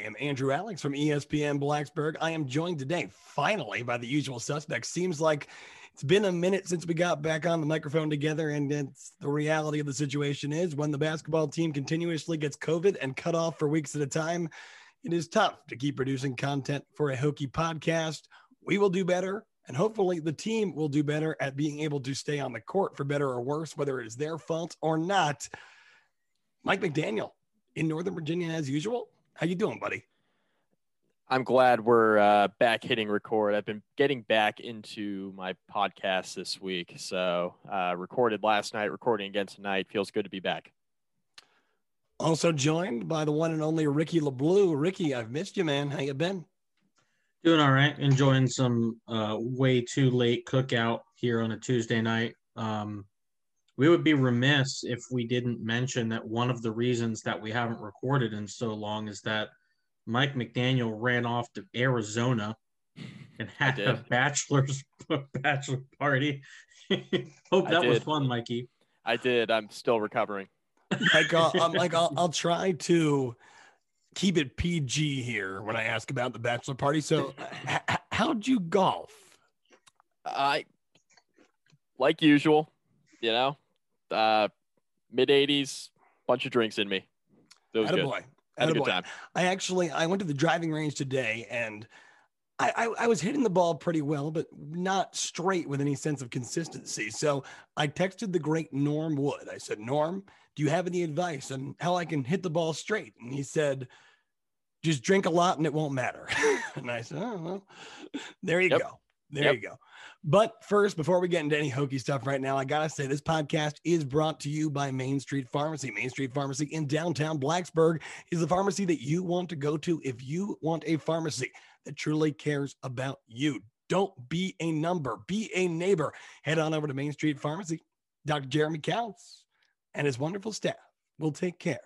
Am Andrew Alex from ESPN Blacksburg. I am joined today, finally, by the usual suspects. Seems like it's been a minute since we got back on the microphone together, and it's the reality of the situation is when the basketball team continuously gets COVID and cut off for weeks at a time, it is tough to keep producing content for a Hokie podcast. We will do better, and hopefully the team will do better at being able to stay on the court for better or worse, whether it is their fault or not. Mike McDaniel in Northern Virginia as usual. How you doing, buddy? I'm glad we're uh, back hitting record. I've been getting back into my podcast this week. So, uh, recorded last night, recording again tonight. Feels good to be back. Also joined by the one and only Ricky LaBlue. Ricky, I've missed you, man. How you been? Doing all right. Enjoying some uh, way too late cookout here on a Tuesday night. Um, we would be remiss if we didn't mention that one of the reasons that we haven't recorded in so long is that Mike McDaniel ran off to Arizona and had a bachelor's bachelor party. Hope that was fun, Mikey. I did. I'm still recovering. Like, uh, I'm like, I'll, I'll try to keep it PG here when I ask about the bachelor party. So, h- h- how'd you golf? I, like usual, you know, uh, mid 80s, bunch of drinks in me. It was good. Attaboy. Had a good time. I actually I went to the driving range today and I, I, I was hitting the ball pretty well, but not straight with any sense of consistency. So I texted the great Norm Wood. I said, Norm, do you have any advice on how I can hit the ball straight? And he said, just drink a lot and it won't matter. and I said, oh, well, there you Yep. go. There Yep. you go. But first, before we get into any Hokie stuff right now, I got to say this podcast is brought to you by Main Street Pharmacy. Main Street Pharmacy in downtown Blacksburg is the pharmacy that you want to go to if you want a pharmacy that truly cares about you. Don't be a number, be a neighbor. Head on over to Main Street Pharmacy. Dr. Jeremy Counts and his wonderful staff will take care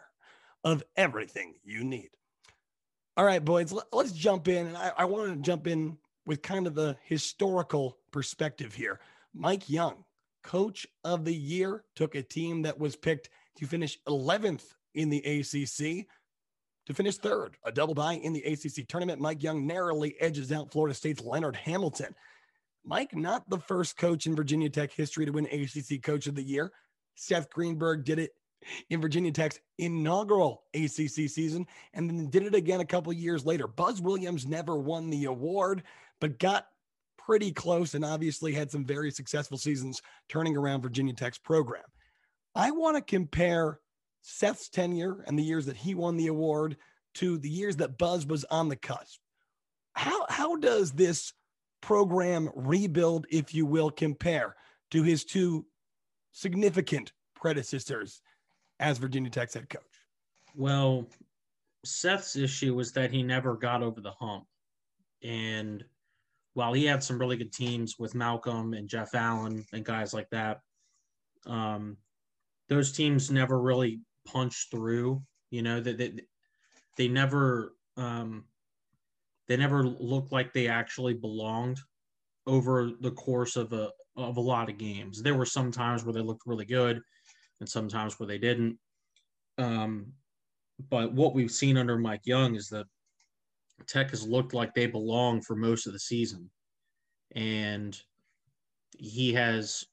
of everything you need. All right, boys, let- let's jump in. And I, I want to jump in with kind of the historical perspective here. Mike Young, coach of the year, took a team that was picked to finish 11th in the ACC to finish third, a double bye in the ACC tournament. Mike Young narrowly edges out Florida State's Leonard Hamilton. Mike, not the first coach in Virginia Tech history to win ACC Coach of the Year. Seth Greenberg did it in Virginia Tech's inaugural ACC season and then did it again a couple years later. Buzz Williams never won the award, but got pretty close and obviously had some very successful seasons turning around Virginia Tech's program. I want to compare Seth's tenure and the years that he won the award to the years that Buzz was on the cusp. How, how does this program rebuild, if you will, compare to his two significant predecessors as Virginia Tech's head coach? Well, Seth's issue was that he never got over the hump. And while he had some really good teams with Malcolm and Jeff Allen and guys like that, um, those teams never really punched through. You know that they, they never um, they never looked like they actually belonged over the course of a of a lot of games. There were some times where they looked really good, and sometimes where they didn't. Um, but what we've seen under Mike Young is that Tech has looked like they belong for most of the season. And he has,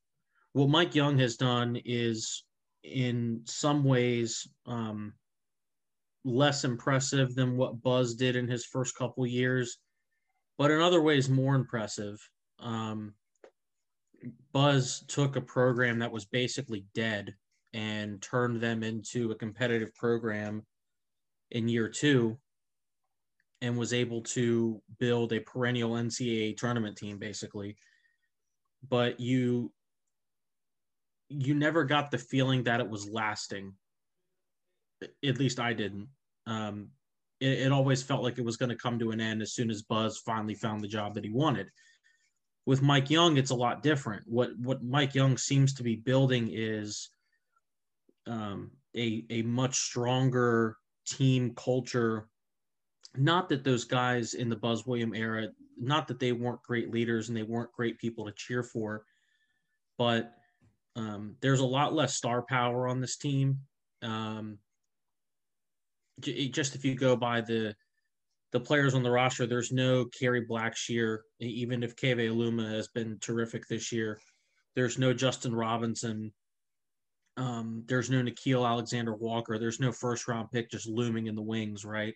what Mike Young has done is in some ways um, less impressive than what Buzz did in his first couple years. but in other ways, more impressive. Um, Buzz took a program that was basically dead and turned them into a competitive program in year two and was able to build a perennial NCAA tournament team basically. But you you never got the feeling that it was lasting. At least I didn't. Um, it, it always felt like it was going to come to an end as soon as Buzz finally found the job that he wanted. With Mike Young, it's a lot different. What what Mike Young seems to be building is um, a a much stronger team culture. Not that those guys in the Buzz William era, not that they weren't great leaders and they weren't great people to cheer for, but um, there's a lot less star power on this team. Um, just if you go by the the players on the roster, there's no Kerry Blackshear, even if Keve Aluma has been terrific this year. There's no Justin Robinson. Um, there's no Nickeil Alexander Walker. There's no first round pick just looming in the wings, right?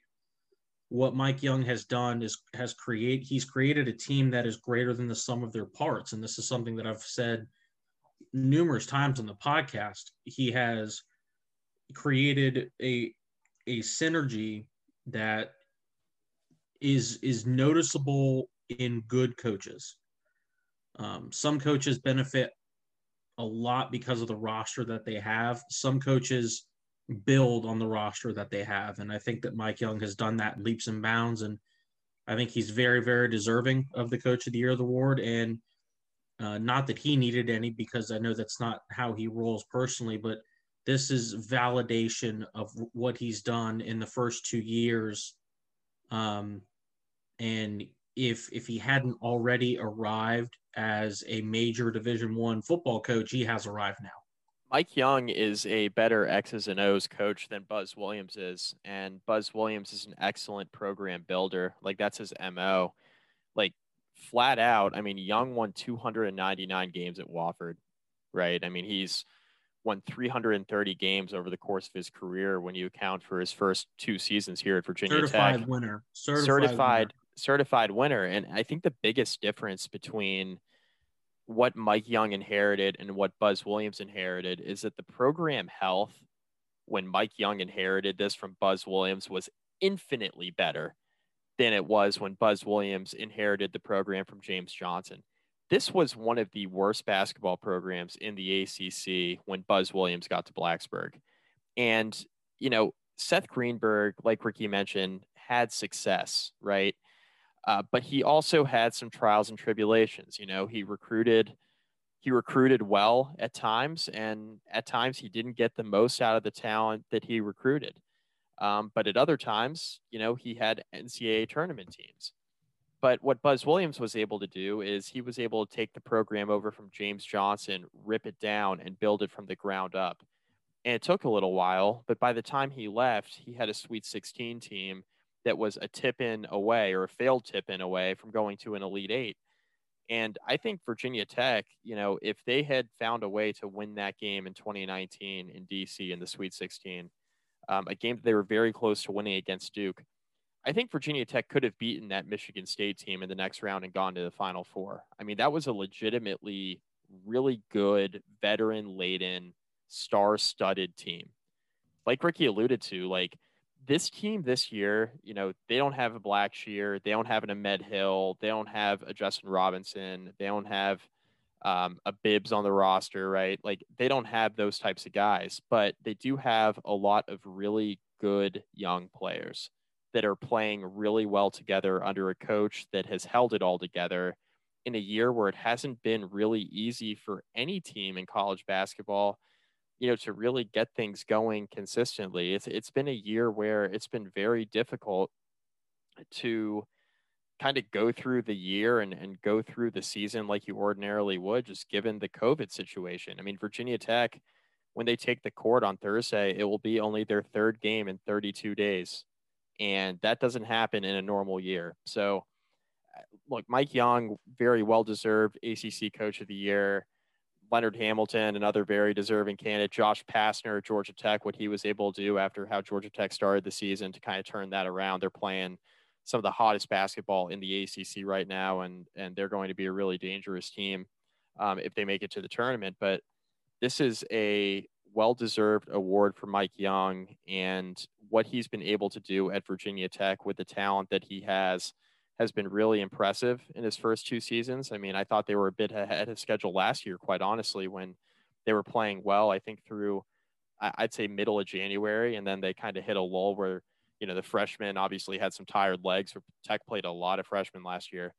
What Mike Young has done is has create he's created a team that is greater than the sum of their parts. And this is something that I've said numerous times on the podcast. He has created a a synergy that is is noticeable in good coaches. Um, some coaches benefit a lot because of the roster that they have. Some coaches build on the roster that they have, and I think that Mike Young has done that leaps and bounds. And I think he's very, very deserving of the Coach of the Year award. And uh, not that he needed any, because I know that's not how he rolls personally, but this is validation of what he's done in the first two years. Um, and if if he hadn't already arrived as a major Division One football coach, he has arrived now. Mike Young is a better X's and O's coach than Buzz Williams is, and Buzz Williams is an excellent program builder. Like that's his mo. Like flat out, I mean, Young won 299 games at Wofford, right? I mean, he's won 330 games over the course of his career when you account for his first two seasons here at Virginia certified Tech. Winner. Certified, certified winner. certified winner. And I think the biggest difference between what Mike Young inherited and what Buzz Williams inherited is that the program health when Mike Young inherited this from Buzz Williams was infinitely better than it was when Buzz Williams inherited the program from James Johnson this was one of the worst basketball programs in the ACC when Buzz Williams got to Blacksburg. And, you know, Seth Greenberg, like Ricky mentioned, had success, right? Uh, but he also had some trials and tribulations. You know, he recruited, he recruited well at times, and at times he didn't get the most out of the talent that he recruited. Um, but at other times, you know, he had NCAA tournament teams. But what Buzz Williams was able to do is he was able to take the program over from James Johnson, rip it down, and build it from the ground up. And it took a little while, but by the time he left, he had a Sweet 16 team that was a tip in away or a failed tip in away from going to an Elite Eight. And I think Virginia Tech, you know, if they had found a way to win that game in 2019 in DC in the Sweet 16, um, a game that they were very close to winning against Duke, I think Virginia Tech could have beaten that Michigan State team in the next round and gone to the Final Four. I mean, that was a legitimately really good, veteran laden, star studded team. Like Ricky alluded to, like this team this year, you know, they don't have a Black Blackshear, they don't have an Ahmed Hill, they don't have a Justin Robinson, they don't have um, a Bibbs on the roster, right? Like they don't have those types of guys, but they do have a lot of really good young players that are playing really well together under a coach that has held it all together in a year where it hasn't been really easy for any team in college basketball you know to really get things going consistently it's it's been a year where it's been very difficult to kind of go through the year and, and go through the season like you ordinarily would just given the covid situation i mean virginia tech when they take the court on thursday it will be only their third game in 32 days and that doesn't happen in a normal year. So, uh, look, Mike Young, very well deserved ACC Coach of the Year. Leonard Hamilton, another very deserving candidate. Josh Pastner, Georgia Tech, what he was able to do after how Georgia Tech started the season to kind of turn that around. They're playing some of the hottest basketball in the ACC right now, and and they're going to be a really dangerous team um, if they make it to the tournament. But this is a well-deserved award for Mike Young and what he's been able to do at Virginia Tech with the talent that he has has been really impressive in his first two seasons. I mean, I thought they were a bit ahead of schedule last year, quite honestly, when they were playing well. I think through I'd say middle of January, and then they kind of hit a lull where you know the freshmen obviously had some tired legs. Tech played a lot of freshmen last year,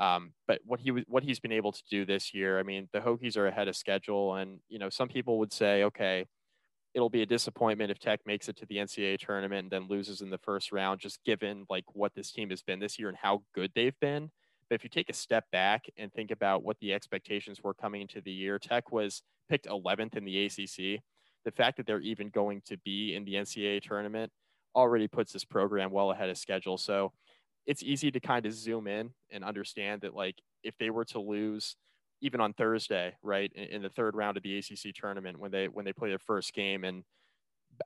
um, but what he what he's been able to do this year, I mean, the Hokies are ahead of schedule, and you know some people would say, okay, it'll be a disappointment if Tech makes it to the NCAA tournament and then loses in the first round, just given like what this team has been this year and how good they've been. But if you take a step back and think about what the expectations were coming into the year, Tech was picked 11th in the ACC. The fact that they're even going to be in the NCAA tournament already puts this program well ahead of schedule. So it's easy to kind of zoom in and understand that like if they were to lose even on Thursday, right, in, in, the third round of the ACC tournament when they when they play their first game in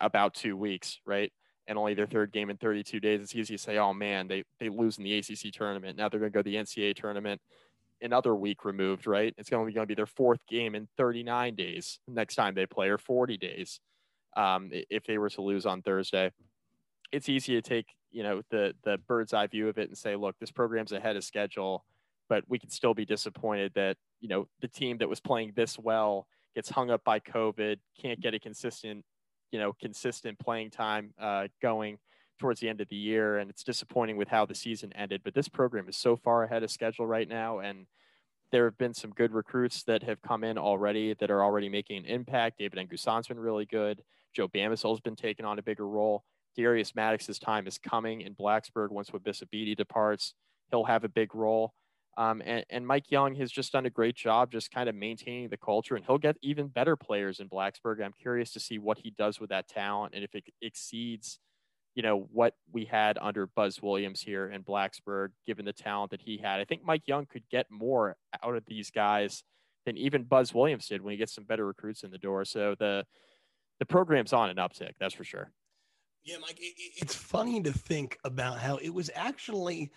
about two weeks, right, and only their third game in 32 days, it's easy to say, oh man, they they lose in the ACC tournament. Now they're going to go to the NCAA tournament another week removed, right? It's going to be going to be their fourth game in 39 days next time they play, or 40 days, um, if they were to lose on Thursday. It's easy to take you know the the bird's eye view of it and say, look, this program's ahead of schedule, but we can still be disappointed that you know the team that was playing this well gets hung up by COVID, can't get a consistent you know consistent playing time uh, going towards the end of the year, and it's disappointing with how the season ended. But this program is so far ahead of schedule right now, and there have been some good recruits that have come in already that are already making an impact. David N'Guessan's been really good. Joe Bamisile's been taking on a bigger role. Darius Maddox's time is coming in Blacksburg once Wabissa Bede departs. He'll have a big role. Um, and, and Mike Young has just done a great job just kind of maintaining the culture, and he'll get even better players in Blacksburg. I'm curious to see what he does with that talent and if it exceeds, you know, what we had under Buzz Williams here in Blacksburg, given the talent that he had. I think Mike Young could get more out of these guys than even Buzz Williams did when he gets some better recruits in the door. So the the program's on an uptick, that's for sure. Yeah, Mike, it's funny to think about how it was actually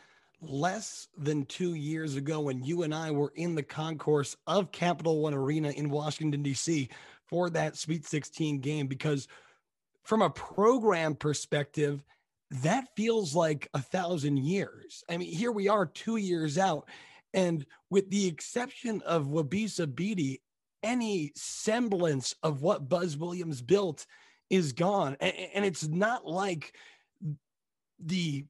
less than two years ago when you and I were in the concourse of Capital One Arena in Washington, D.C. for that Sweet 16 game. Because from a program perspective, that feels like a thousand years. I mean, here we are two years out. And with the exception of Wabissa Bede, any semblance of what Buzz Williams built is gone. And it's not like the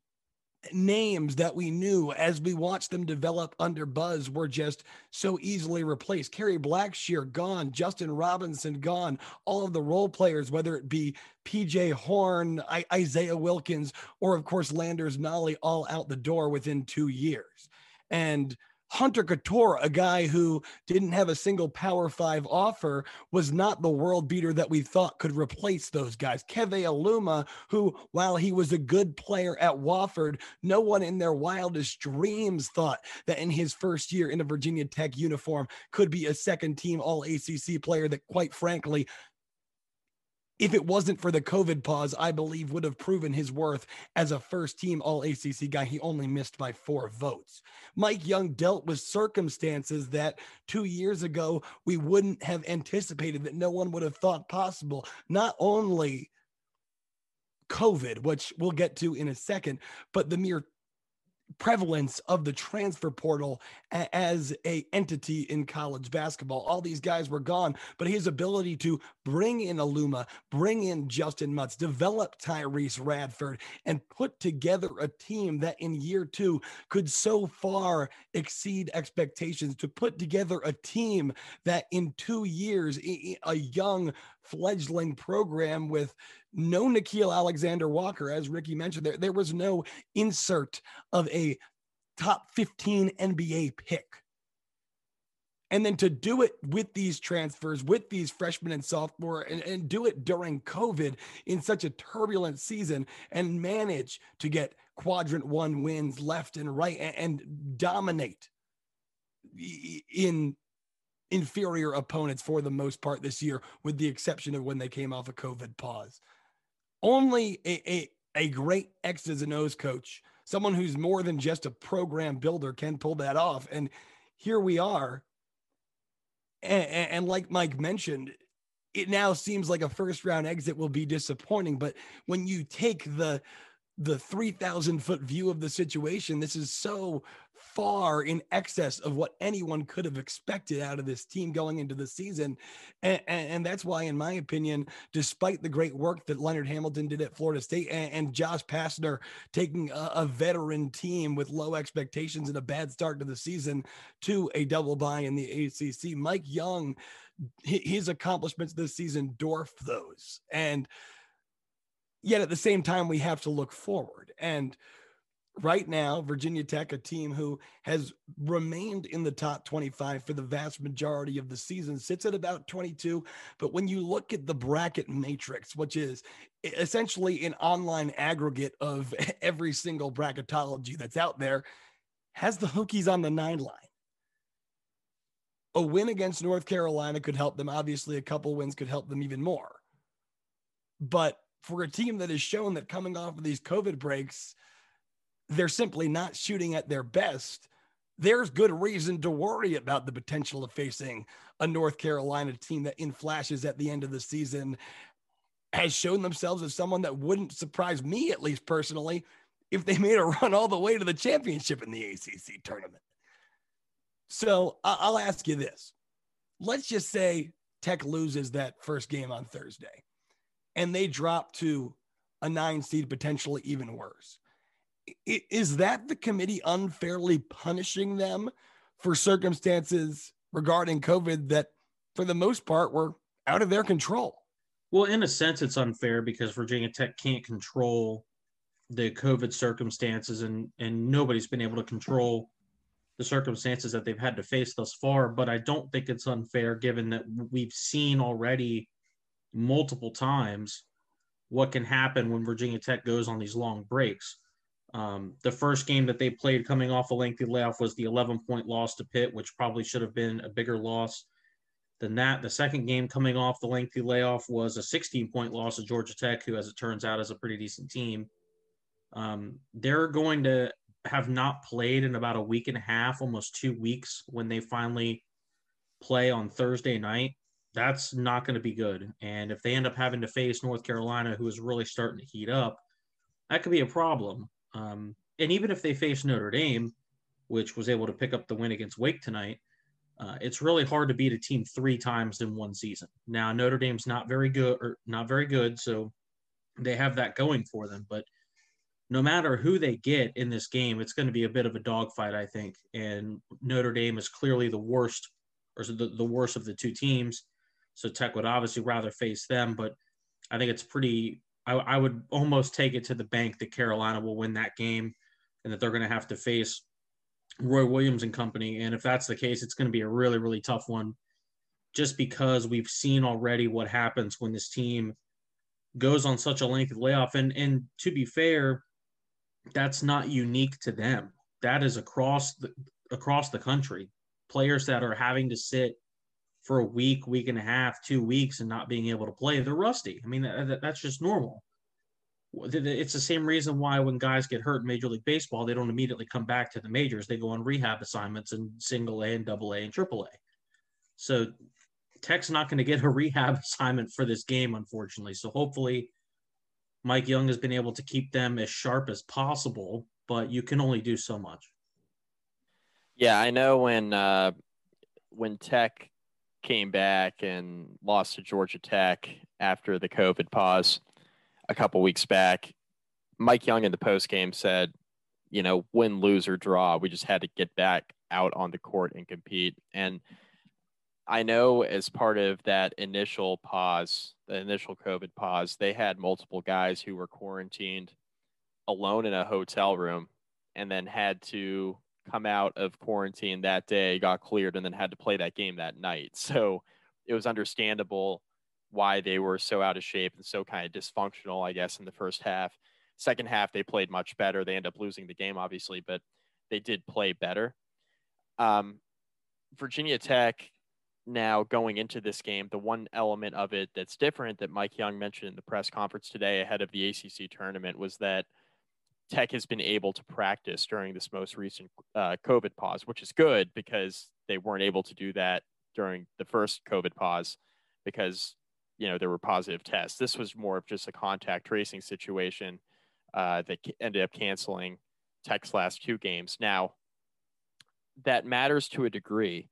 names that we knew as we watched them develop under Buzz were just so easily replaced. Kerry Blackshear gone, Justin Robinson gone, all of the role players, whether it be PJ Horne, I- Isaiah Wilkins, or of course Landers Nolley, all out the door within two years. And Hunter Cattoor, a guy who didn't have a single Power Five offer, was not the world beater that we thought could replace those guys. Keve Aluma, who, while he was a good player at Wofford, no one in their wildest dreams thought that in his first year in a Virginia Tech uniform could be a second team All ACC player that, quite frankly, if it wasn't for the COVID pause, I believe would have proven his worth as a first team All ACC guy. He only missed by four votes. Mike Young dealt with circumstances that two years ago we wouldn't have anticipated, that no one would have thought possible. Not only COVID, which we'll get to in a second, but the mere prevalence of the transfer portal as a entity in college basketball. All these guys were gone, but his ability to bring in Aluma, bring in Justyn Mutts, develop Tyrece Radford, and put together a team that in year two could so far exceed expectations. To put together a team that in two years, a young fledgling program with no Nickeil Alexander Walker, as Ricky mentioned. There, there was no insert of a top 15 NBA pick. And then to do it with these transfers, with these freshmen and sophomore, and, and do it during COVID in such a turbulent season and manage to get quadrant one wins left and right and, and dominate in inferior opponents for the most part this year, with the exception of when they came off a COVID pause. Only a, a, a great X's and O's coach someone who's more than just a program builder can pull that off. And here we are. And, and, like Mike mentioned, it now seems like a first round exit will be disappointing. But when you take the the 3000 foot view of the situation this is so far in excess of what anyone could have expected out of this team going into the season. And, and, and that's why in my opinion despite the great work that leonard hamilton did at florida state and, and josh pastner taking a, a, veteran team with low expectations and a bad start to the season to a double bye in the acc mike young his accomplishments this season dwarf those. And Yet at the same time, we have to look forward. And right now, Virginia Tech, a team who has remained in the top 25 for the vast majority of the season, sits at about 22. But when you look at the bracket matrix, which is essentially an online aggregate of every single bracketology that's out there, has the Hokies on the nine line. A win against North Carolina could help them. Obviously, a couple wins could help them even more. But for a team that has shown that coming off of these COVID breaks, they're simply not shooting at their best, there's good reason to worry about the potential of facing a North Carolina team that, in flashes at the end of the season, has shown themselves as someone that wouldn't surprise me, at least personally, if they made a run all the way to the championship in the ACC tournament. So I'll ask you this. Let's just say Tech loses that first game on Thursday and they drop to a nine seed, potentially even worse. Is that the committee unfairly punishing them for circumstances regarding COVID that, for the most part, were out of their control? Well, in a sense, it's unfair because Virginia Tech can't control the COVID circumstances, and and nobody's been able to control the circumstances that they've had to face thus far. But I don't think it's unfair, given that we've seen already multiple times what can happen when Virginia Tech goes on these long breaks. Um, the first game that they played coming off a lengthy layoff was the 11 point loss to Pitt, which probably should have been a bigger loss than that. The second game coming off the lengthy layoff was a 16 point loss to Georgia Tech, who, as it turns out, is a pretty decent team. Um, they're going to have not played in about a week and a half, almost two weeks, when they finally play on Thursday night that's not going to be good. And if they end up having to face North Carolina, who is really starting to heat up, that could be a problem. Um, and even if they face Notre Dame, which was able to pick up the win against Wake tonight, uh, it's really hard to beat a team three times in one season. Now Notre Dame's not very good, or not very good, so they have that going for them. But no matter who they get in this game, it's going to be a bit of a dogfight, I think. And Notre Dame is clearly the worst, or the, the worst of the two teams. So Tech would obviously rather face them, but I think it's pretty. I, I would almost take it to the bank that Carolina will win that game, and that they're going to have to face Roy Williams and company. And if that's the case, it's going to be a really really tough one, just because we've seen already what happens when this team goes on such a lengthy layoff. And and to be fair, that's not unique to them. That is across the across the country. Players that are having to sit for a week, week and a half, two weeks, and not being able to play, they're rusty. I mean, that, that's just normal. It's the same reason why when guys get hurt in Major League Baseball, they don't immediately come back to the majors. They go on rehab assignments in single A and double A and triple A. So Tech's not going to get a rehab assignment for this game, unfortunately. So hopefully Mike Young has been able to keep them as sharp as possible, but you can only do so much. Yeah, I know when uh, when Tech came back and lost to Georgia Tech after the COVID pause a couple weeks back. Mike Young in the post game said, you know, win, lose, or draw, we just had to get back out on the court and compete. And I know as part of that initial pause, the initial COVID pause, they had multiple guys who were quarantined alone in a hotel room and then had to come out of quarantine that day, got cleared, and then had to play that game that night. So it was understandable why they were so out of shape and so kind of dysfunctional, I guess, in the first half. Second half, they played much better. They end up losing the game, obviously, but they did play better. Um, Virginia Tech now going into this game, the one element of it that's different that Mike Young mentioned in the press conference today ahead of the ACC tournament was that Tech has been able to practice during this most recent uh, COVID pause, which is good because they weren't able to do that during the first COVID pause because you know there were positive tests. This was more of just a contact tracing situation uh, that ended up canceling Tech's last two games. Now that matters to a degree,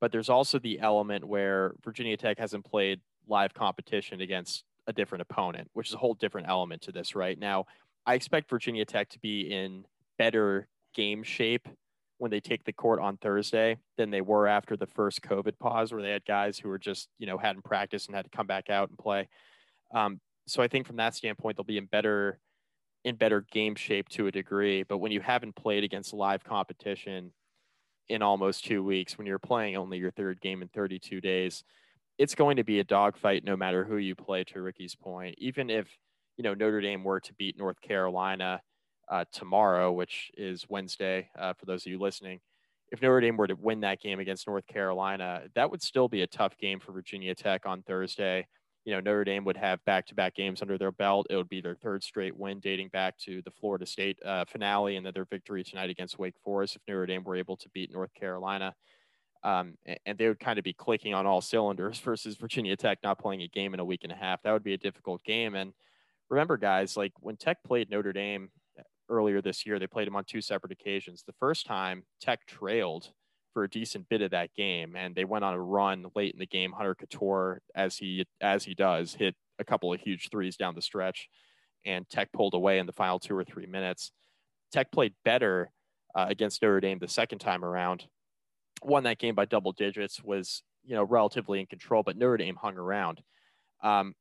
but there's also the element where Virginia Tech hasn't played live competition against a different opponent, which is a whole different element to this. Right now, I expect Virginia Tech to be in better game shape when they take the court on Thursday than they were after the first COVID pause, where they had guys who were just, you know, hadn't practiced and had to come back out and play. Um, so I think from that standpoint, they'll be in better in better game shape to a degree. But when you haven't played against live competition in almost two weeks, when you're playing only your third game in 32 days, it's going to be a dogfight no matter who you play. To Ricky's point, even if you know Notre Dame were to beat North Carolina uh, tomorrow, which is Wednesday, uh, for those of you listening, if Notre Dame were to win that game against North Carolina, that would still be a tough game for Virginia Tech on Thursday. You know, Notre Dame would have back-to-back games under their belt. It would be their third straight win, dating back to the Florida State uh, finale and then their victory tonight against Wake Forest. If Notre Dame were able to beat North Carolina, um, and they would kind of be clicking on all cylinders versus Virginia Tech not playing a game in a week and a half. That would be a difficult game. And remember, guys, like when Tech played Notre Dame uh, earlier this year, they played them on two separate occasions. The first time, Tech trailed for a decent bit of that game, and they went on a run late in the game. Hunter Cattoor, as he as he does, hit a couple of huge threes down the stretch, and Tech pulled away in the final two or three minutes. Tech played better uh, against Notre Dame the second time around, won that game by double digits, was you know relatively in control, but Notre Dame hung around. Um,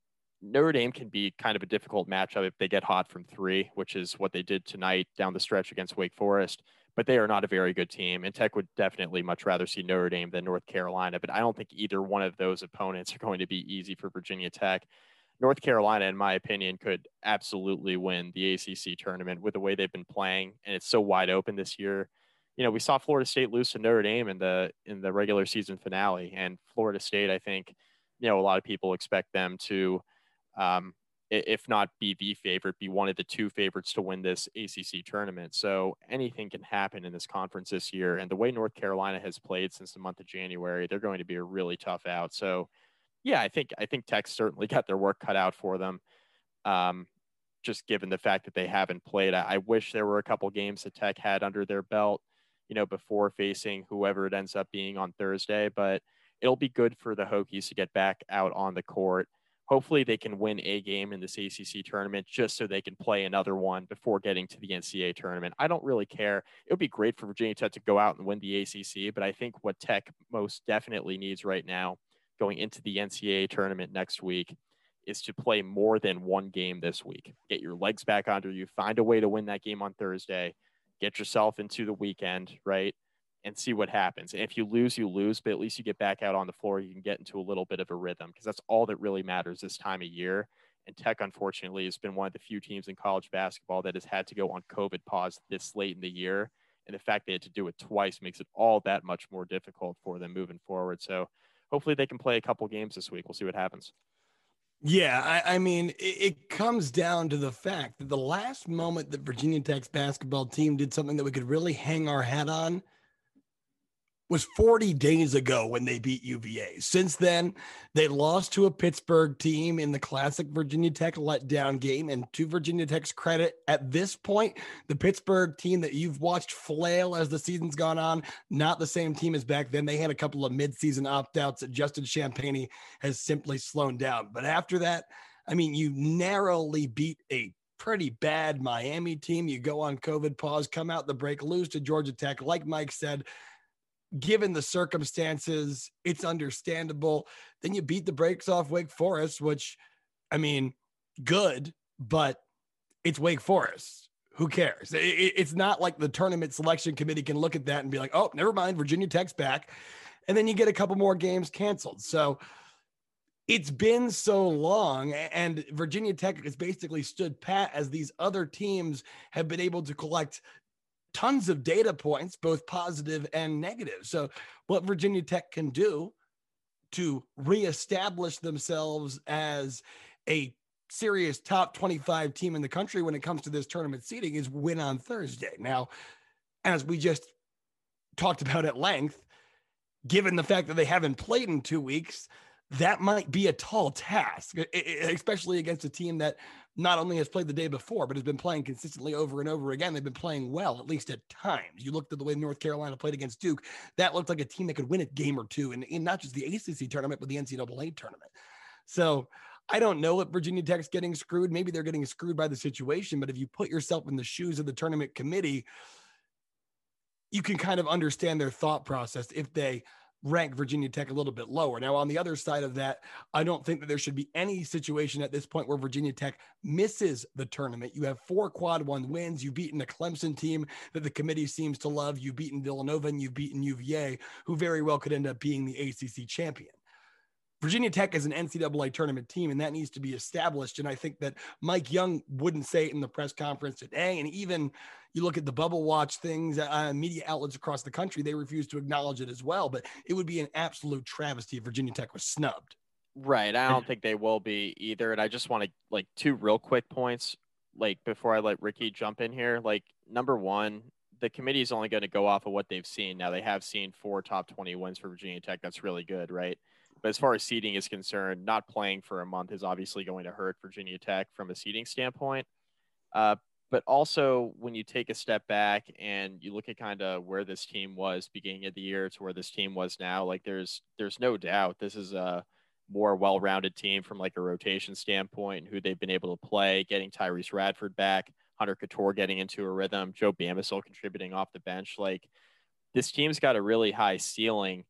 Notre Dame can be kind of a difficult matchup if they get hot from three, which is what they did tonight down the stretch against Wake Forest. But they are not a very good team, and Tech would definitely much rather see Notre Dame than North Carolina. But I don't think either one of those opponents are going to be easy for Virginia Tech. North Carolina, in my opinion, could absolutely win the ACC tournament with the way they've been playing, and it's so wide open this year you know, we saw Florida State lose to Notre Dame in the in the regular season finale, and Florida State, I think, you know, a lot of people expect them to, um, if not be the favorite, be one of the two favorites to win this ACC tournament. So anything can happen in this conference this year, and the way North Carolina has played since the month of January, they're going to be a really tough out. So, yeah, I think I think Tech certainly got their work cut out for them. Um, just given the fact that they haven't played, I, I wish there were a couple games that Tech had under their belt you know, before facing whoever it ends up being on Thursday. But it'll be good for the Hokies to get back out on the court. Hopefully, they can win a game in this ACC tournament just so they can play another one before getting to the NCAA tournament. I don't really care. It would be great for Virginia Tech to go out and win the ACC, but I think what Tech most definitely needs right now going into the NCAA tournament next week is to play more than one game this week. Get your legs back under you, find a way to win that game on Thursday, get yourself into the weekend, right? And see what happens. And if you lose, you lose, but at least you get back out on the floor. You can get into a little bit of a rhythm because that's all that really matters this time of year. And Tech, unfortunately, has been one of the few teams in college basketball that has had to go on COVID pause this late in the year. And the fact they had to do it twice makes it all that much more difficult for them moving forward. So hopefully they can play a couple games this week. We'll see what happens. Yeah, I, I mean, it, it, comes down to the fact that the last moment that Virginia Tech's basketball team did something that we could really hang our hat on was 40 days ago when they beat UVA. Since then, they lost to a Pittsburgh team in the classic Virginia Tech letdown game. And to Virginia Tech's credit, at this point, the Pittsburgh team that you've watched flail as the season's gone on, not the same team as back then. They had a couple of midseason opt outs that Justin Champagnie has simply slowed down. But after that, I mean, you narrowly beat a pretty bad Miami team. You go on COVID pause, come out the break, lose to Georgia Tech. Like Mike said, given the circumstances, it's understandable. Then you beat the brakes off Wake Forest, which, I mean, good, but it's Wake Forest. Who cares? It's not like the tournament selection committee can look at that and be like, oh, never mind, Virginia Tech's back. And then you get a couple more games canceled. So it's been so long, and Virginia Tech has basically stood pat as these other teams have been able to collect tons of data points, both positive and negative. So, what Virginia Tech can do to reestablish themselves as a serious top 25 team in the country when it comes to this tournament seeding is win on Thursday. Now, as we just talked about at length, given the fact that they haven't played in two weeks, that might be a tall task, especially against a team that not only has played the day before, but has been playing consistently over and over again. They've been playing well, at least at times. You looked at the way North Carolina played against Duke, that looked like a team that could win a game or two and, not just the ACC tournament, but the NCAA tournament. So I don't know if Virginia Tech's getting screwed. Maybe they're getting screwed by the situation, but if you put yourself in the shoes of the tournament committee, you can kind of understand their thought process if they rank Virginia Tech a little bit lower. Now, on the other side of that, I don't think that there should be any situation at this point where Virginia Tech misses the tournament. You have four quad one wins. You've beaten a Clemson team that the committee seems to love. You've beaten Villanova and you've beaten UVA, who very well could end up being the ACC champion. Virginia Tech is an NCAA tournament team, and that needs to be established. And I think that Mike Young wouldn't say it in the press conference today. And even you look at the bubble watch things, uh, media outlets across the country, they refuse to acknowledge it as well. But it would be an absolute travesty if Virginia Tech was snubbed. Right. I don't think they will be either. And I just want to like two real quick points, like before I let Ricky jump in here. Like, number one, the committee is only going to go off of what they've seen. Now, they have seen four top 20 wins for Virginia Tech. That's really good, right? But as far as seeding is concerned, not playing for a month is obviously going to hurt Virginia Tech from a seeding standpoint. Uh, but also, when you take a step back and you look at kind of where this team was beginning of the year to where this team was now, like there's there's no doubt this is a more well-rounded team from like a rotation standpoint who they've been able to play, getting Tyrece Radford back, Hunter Cattoor getting into a rhythm, Joe Bamisile contributing off the bench. Like this team's got a really high ceiling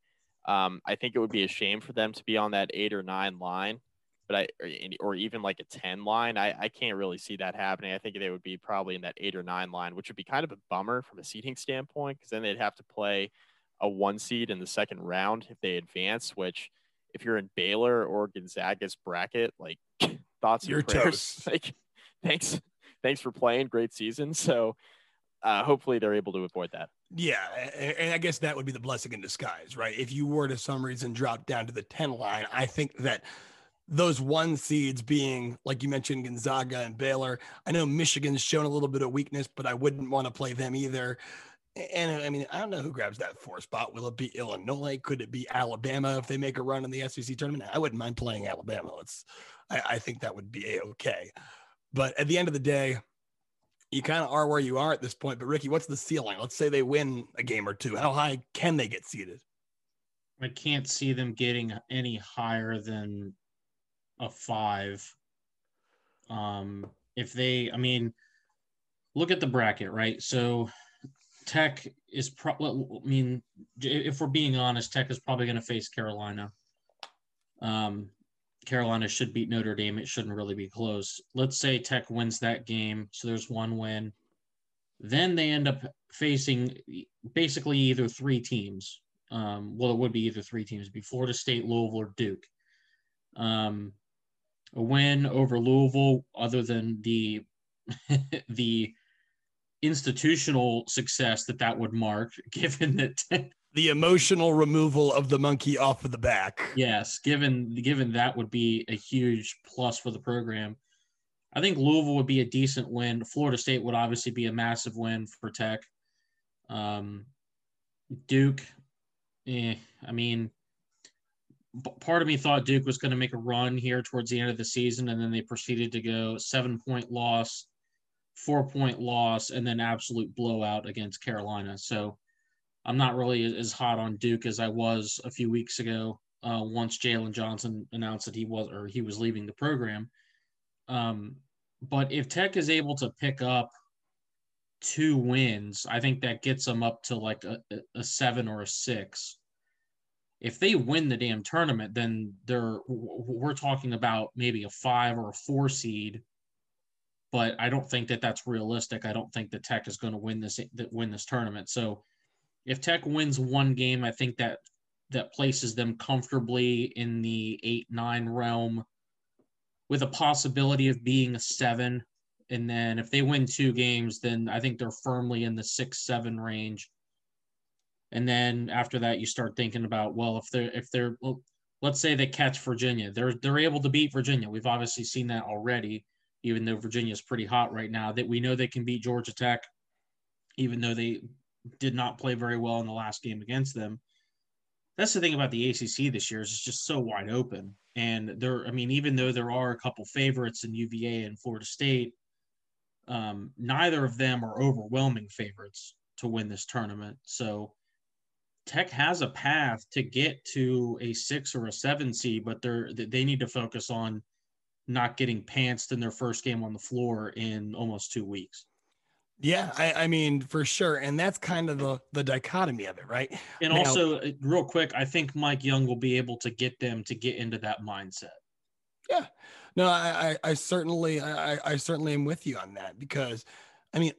um, I think it would be a shame for them to be on that eight or nine line, but I or, or even like a ten line. I, I can't really see that happening. I think they would be probably in that eight or nine line, which would be kind of a bummer from a seeding standpoint because then they'd have to play a one seed in the second round if they advance. Which, if you're in Baylor or Gonzaga's bracket, like thoughts and prayers. Like, thanks, thanks for playing. Great season. So uh, hopefully they're able to avoid that. Yeah, and I guess that would be the blessing in disguise, right? If you were to some reason drop down to the 10 line, I think that those one seeds being like you mentioned Gonzaga and Baylor. I know Michigan's shown a little bit of weakness, but I wouldn't want to play them either. And I mean, I don't know who grabs that four spot. Will it be Illinois? Could it be Alabama if they make a run in the SEC tournament? I wouldn't mind playing Alabama. Let's, I, I think that would be a okay. But at the end of the day, you kind of are where you are at this point. But Ricky, what's the ceiling? Let's say they win a game or two. How high can they get seeded? I can't see them getting any higher than a five. Um, if they, I mean, look at the bracket, right? So Tech is probably, I mean, if we're being honest, Tech is probably going to face Carolina. Um, Carolina should beat Notre Dame. It shouldn't really be close. Let's say Tech wins that game. So there's one win. Then they end up facing basically either three teams. Um, well, it would be either three teams, be Florida State, Louisville, or Duke. Um, a win over Louisville, other than the the institutional success that that would mark, given that the emotional removal of the monkey off of the back. Yes, given given that would be a huge plus for the program. I think Louisville would be a decent win. Florida State would obviously be a massive win for Tech. Um, Duke, eh, I mean, part of me thought Duke was going to make a run here towards the end of the season, and then they proceeded to go seven point loss, four point loss, and then absolute blowout against Carolina. So I'm not really as hot on Duke as I was a few weeks ago. Uh, once Jalen Johnson announced that he was or he was leaving the program. Um, but if Tech is able to pick up two wins, I think that gets them up to like a, a seven or a six. If they win the damn tournament, then they're we're talking about maybe a five or a four seed. But I don't think that that's realistic. I don't think that Tech is going to win this win this tournament. So if Tech wins one game, I think that that places them comfortably in the eight nine realm, with a possibility of being a seven. And then if they win two games, then I think they're firmly in the six seven range. And then after that, you start thinking about well, if they're if they're well, let's say they catch Virginia. They're they're able to beat Virginia. We've obviously seen that already, even though Virginia's pretty hot right now. That we know they can beat Georgia Tech, even though they did not play very well in the last game against them. That's the thing about the ACC this year is it's just so wide open. And there, I mean, even though there are a couple favorites in UVA and Florida State, um, neither of them are overwhelming favorites to win this tournament. So Tech has a path to get to a six or a seven seed, but they're they need to focus on not getting pantsed in their first game on the floor in almost two weeks. Yeah, I, I, mean for sure, and that's kind of the the dichotomy of it, right? And now, also, uh, real quick, I think Mike Young will be able to get them to get into that mindset. Yeah, no, I I, I certainly I, I certainly am with you on that because, I mean,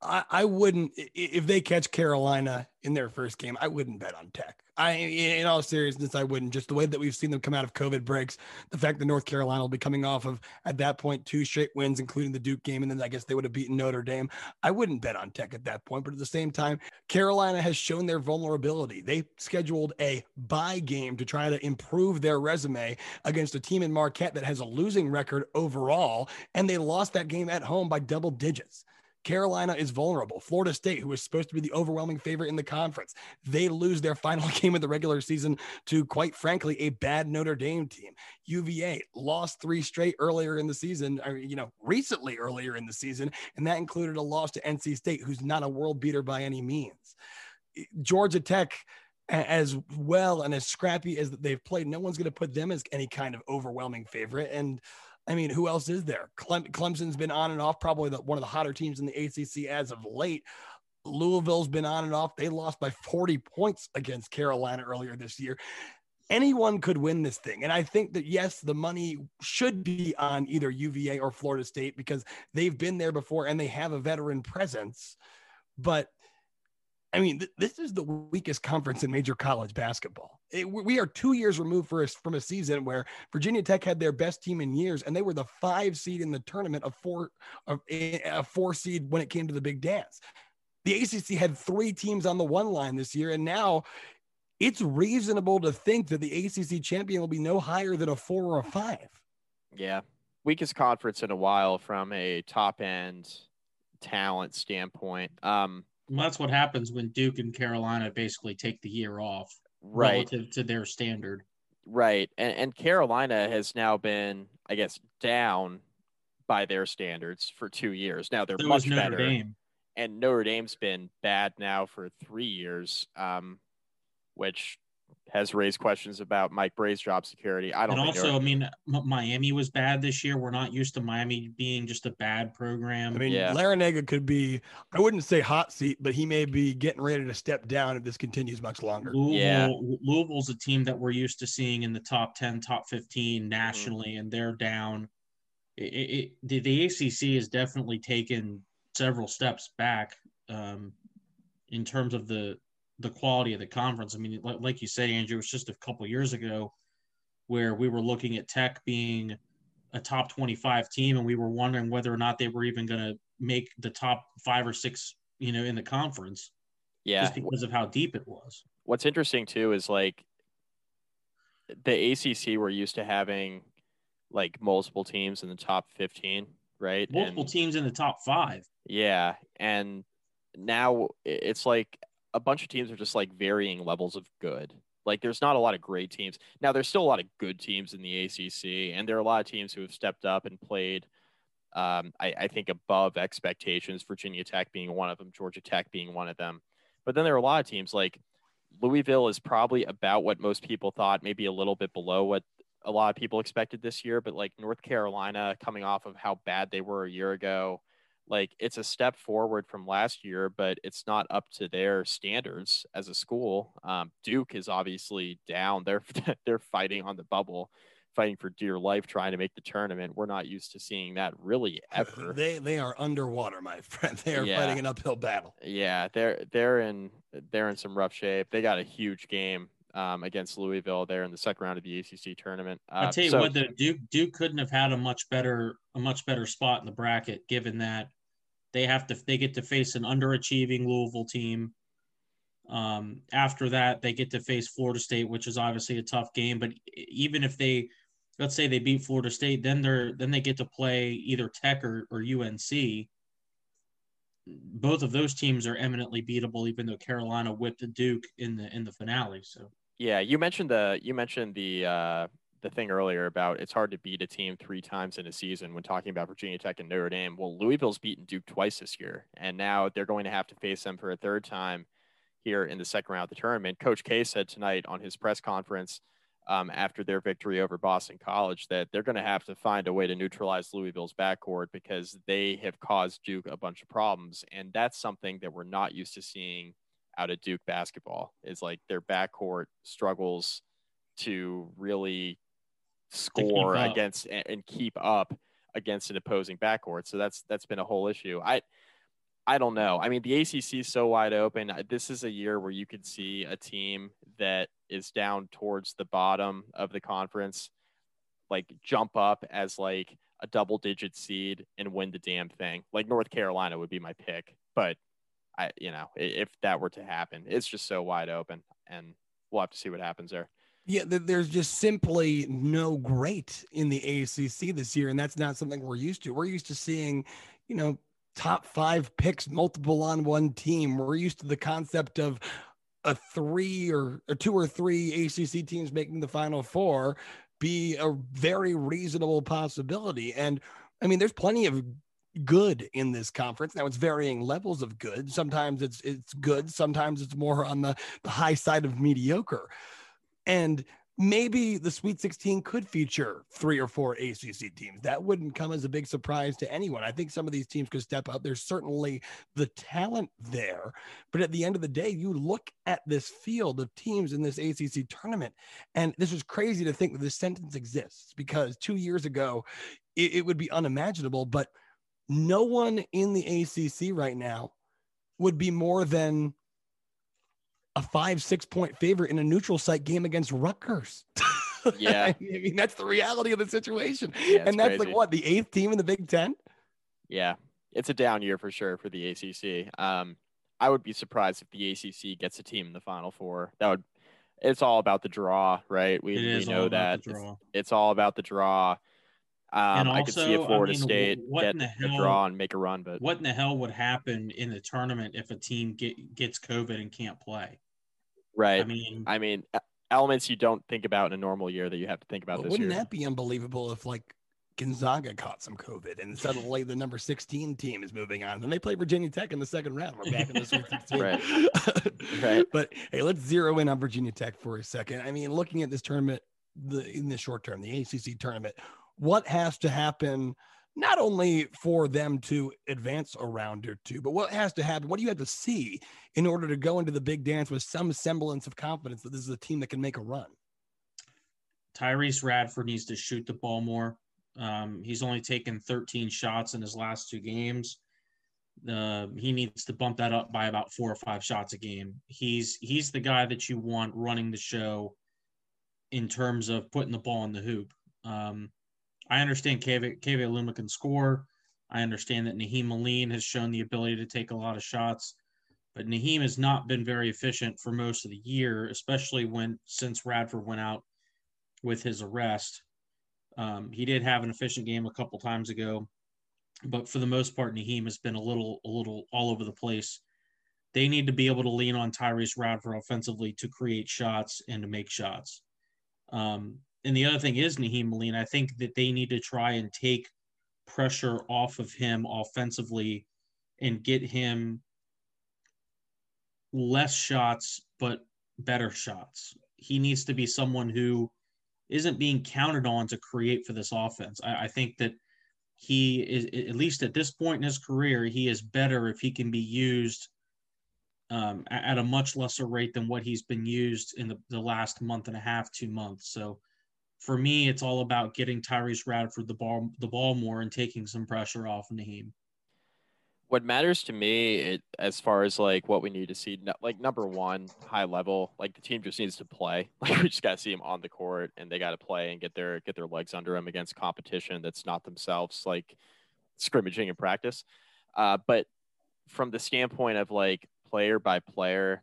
I, I wouldn't if they catch Carolina in their first game. I wouldn't bet on Tech. I, in all seriousness, I wouldn't. Just the way that we've seen them come out of COVID breaks, the fact that North Carolina will be coming off of at that point two straight wins, including the Duke game, and then I guess they would have beaten Notre Dame. I wouldn't bet on Tech at that point. But at the same time, Carolina has shown their vulnerability. They scheduled a bye game to try to improve their resume against a team in Marquette that has a losing record overall, and they lost that game at home by double digits. Carolina is vulnerable. Florida State, who was supposed to be the overwhelming favorite in the conference, they lose their final game of the regular season to, quite frankly, a bad Notre Dame team. UVA lost three straight earlier in the season, or, you know, recently earlier in the season, and that included a loss to NC State, who's not a world beater by any means. Georgia Tech as well and as scrappy as they've played, no one's going to put them as any kind of overwhelming favorite. And I mean, who else is there? Clem- Clemson's been on and off, probably the, one of the hotter teams in the ACC as of late. Louisville's been on and off. They lost by 40 points against Carolina earlier this year. Anyone could win this thing. And I think that, yes, the money should be on either UVA or Florida State because they've been there before and they have a veteran presence. But I mean, th- this is the weakest conference in major college basketball. It, we are two years removed a, from a season where Virginia Tech had their best team in years, and they were the five seed in the tournament, a four, a, a four seed when it came to the big dance. The ACC had three teams on the one line this year, and now it's reasonable to think that the ACC champion will be no higher than a four or a five. Yeah, weakest conference in a while from a top end talent standpoint. Um, well, that's what happens when Duke and Carolina basically take the year off right. relative to their standard. Right. And, and Carolina has now been, I guess, down by their standards for two years. Now they're much better. Dame. And Notre Dame's been bad now for three years, um, which has raised questions about Mike Brey's job security. I don't. Know. And also, I mean, Miami was bad this year. We're not used to Miami being just a bad program. I mean, yeah. Larranaga could be. I wouldn't say hot seat, but he may be getting ready to step down if this continues much longer. Louisville, yeah. Louisville's a team that we're used to seeing in the top ten, top fifteen nationally, mm-hmm. and they're down. It, it, the, the ACC has definitely taken several steps back um, in terms of the the quality of the conference. I mean, like, like you said, Andrew, it was just a couple years ago where we were looking at Tech being a top 25 team and we were wondering whether or not they were even going to make the top five or six, you know, in the conference. Yeah. Just because of how deep it was. What's interesting too is like the ACC, we're used to having like multiple teams in the top 15, right? Multiple and, teams in the top five. Yeah. And now it's like a bunch of teams are just like varying levels of good. Like there's not a lot of great teams. Now there's still a lot of good teams in the ACC, and there are a lot of teams who have stepped up and played. Um, I, I think above expectations. Virginia Tech being one of them, Georgia Tech being one of them. But then there are a lot of teams like Louisville is probably about what most people thought, maybe a little bit below what a lot of people expected this year. But like North Carolina, coming off of how bad they were a year ago, like it's a step forward from last year, but it's not up to their standards as a school. Um, Duke is obviously down. They're they're fighting on the bubble, fighting for dear life, trying to make the tournament. We're not used to seeing that really ever. They they are underwater, my friend. They are yeah. fighting an uphill battle. Yeah, they're they're in they're in some rough shape. They got a huge game um, against Louisville there in the second round of the ACC tournament. Uh, I'll tell you so, what, the Duke Duke couldn't have had a much better a much better spot in the bracket, given that they have to they get to face an underachieving Louisville team. Um, after that, they get to face Florida State, which is obviously a tough game. But even if they, let's say they beat Florida State, then they're then they get to play either Tech or, or UNC. Both of those teams are eminently beatable, even though Carolina whipped Duke in the in the finale. So yeah, you mentioned the you mentioned the uh, the thing earlier about it's hard to beat a team three times in a season when talking about Virginia Tech and Notre Dame. Well, Louisville's beaten Duke twice this year, and now they're going to have to face them for a third time here in the second round of the tournament. Coach K said tonight on his press conference um, after their victory over Boston College that they're going to have to find a way to neutralize Louisville's backcourt because they have caused Duke a bunch of problems, and that's something that we're not used to seeing out of Duke basketball. Is like their backcourt struggles to really score against and, and keep up against an opposing backcourt. So that's that's been a whole issue. I I don't know. I mean, the ACC is so wide open. This is a year where you could see a team that is down towards the bottom of the conference, like jump up as like a double digit seed and win the damn thing. Like North Carolina would be my pick, but I, you know, if that were to happen, it's just so wide open, and we'll have to see what happens there. Yeah, there's just simply no great in the ACC this year, and that's not something we're used to. We're used to seeing, you know, top five picks, multiple on one team. We're used to the concept of a three or, or two or three ACC teams making the final four be a very reasonable possibility. And I mean, there's plenty of good in this conference. Now it's varying levels of good. Sometimes it's it's good, sometimes it's more on the, the high side of mediocre. And maybe the Sweet 16 could feature three or four ACC teams. That wouldn't come as a big surprise to anyone. I think some of these teams could step up. There's certainly the talent there. But at the end of the day, you look at this field of teams in this ACC tournament, and this is crazy to think that this sentence exists because two years ago, it, it would be unimaginable. But no one in the ACC right now would be more than a five, six point favorite in a neutral site game against Rutgers. Yeah. I mean, that's the reality of the situation. Yeah, and that's crazy. like what, the eighth team in the Big Ten? Yeah. It's a down year for sure for the ACC. Um, I would be surprised if the ACC gets a team in the Final Four. That would, it's all about the draw, right? We, we know that it's, it's, all about the draw. Um, also, I could see a Florida I mean, State get the hell, draw and make a run, but what in the hell would happen in the tournament if a team get, gets COVID and can't play? Right. I mean, I mean, elements you don't think about in a normal year that you have to think about this wouldn't year. that be unbelievable if like Gonzaga caught some COVID and suddenly the number 16 team is moving on. Then they play Virginia Tech in the second round. We're back in the Sweet 16. right. right. But hey, let's zero in on Virginia Tech for a second. I mean, looking at this tournament, the in the short term, the ACC tournament, what has to happen not only for them to advance a round or two, but what has to happen? What do you have to see in order to go into the big dance with some semblance of confidence that this is a team that can make a run? Tyrece Radford needs to shoot the ball more. Um, he's only taken 13 shots in his last two games. Uh, he needs to bump that up by about four or five shots a game. He's he's the guy that you want running the show in terms of putting the ball in the hoop. Um, I understand Keve Aluma can score. I understand that Nahiem Alleyne has shown the ability to take a lot of shots, but Nahiem has not been very efficient for most of the year, especially when since Radford went out with his arrest. Um, he did have an efficient game a couple times ago, but for the most part, Nahiem has been a little a little all over the place. They need to be able to lean on Tyrece Radford offensively to create shots and to make shots. Um, and the other thing is Nahiem Alleyne. I think that they need to try and take pressure off of him offensively and get him less shots but better shots. He needs to be someone who isn't being counted on to create for this offense. I, I think that he is at least at this point in his career, he is better if he can be used um, at a much lesser rate than what he's been used in the, the last month and a half, two months. So for me, it's all about getting Tyrece Radford the ball the ball more and taking some pressure off Nahiem. What matters to me, it, as far as like what we need to see, like number one, high level, like the team just needs to play. Like we just got to see them on the court, and they got to play and get their get their legs under them against competition that's not themselves like scrimmaging in practice. Uh, but from the standpoint of like player by player,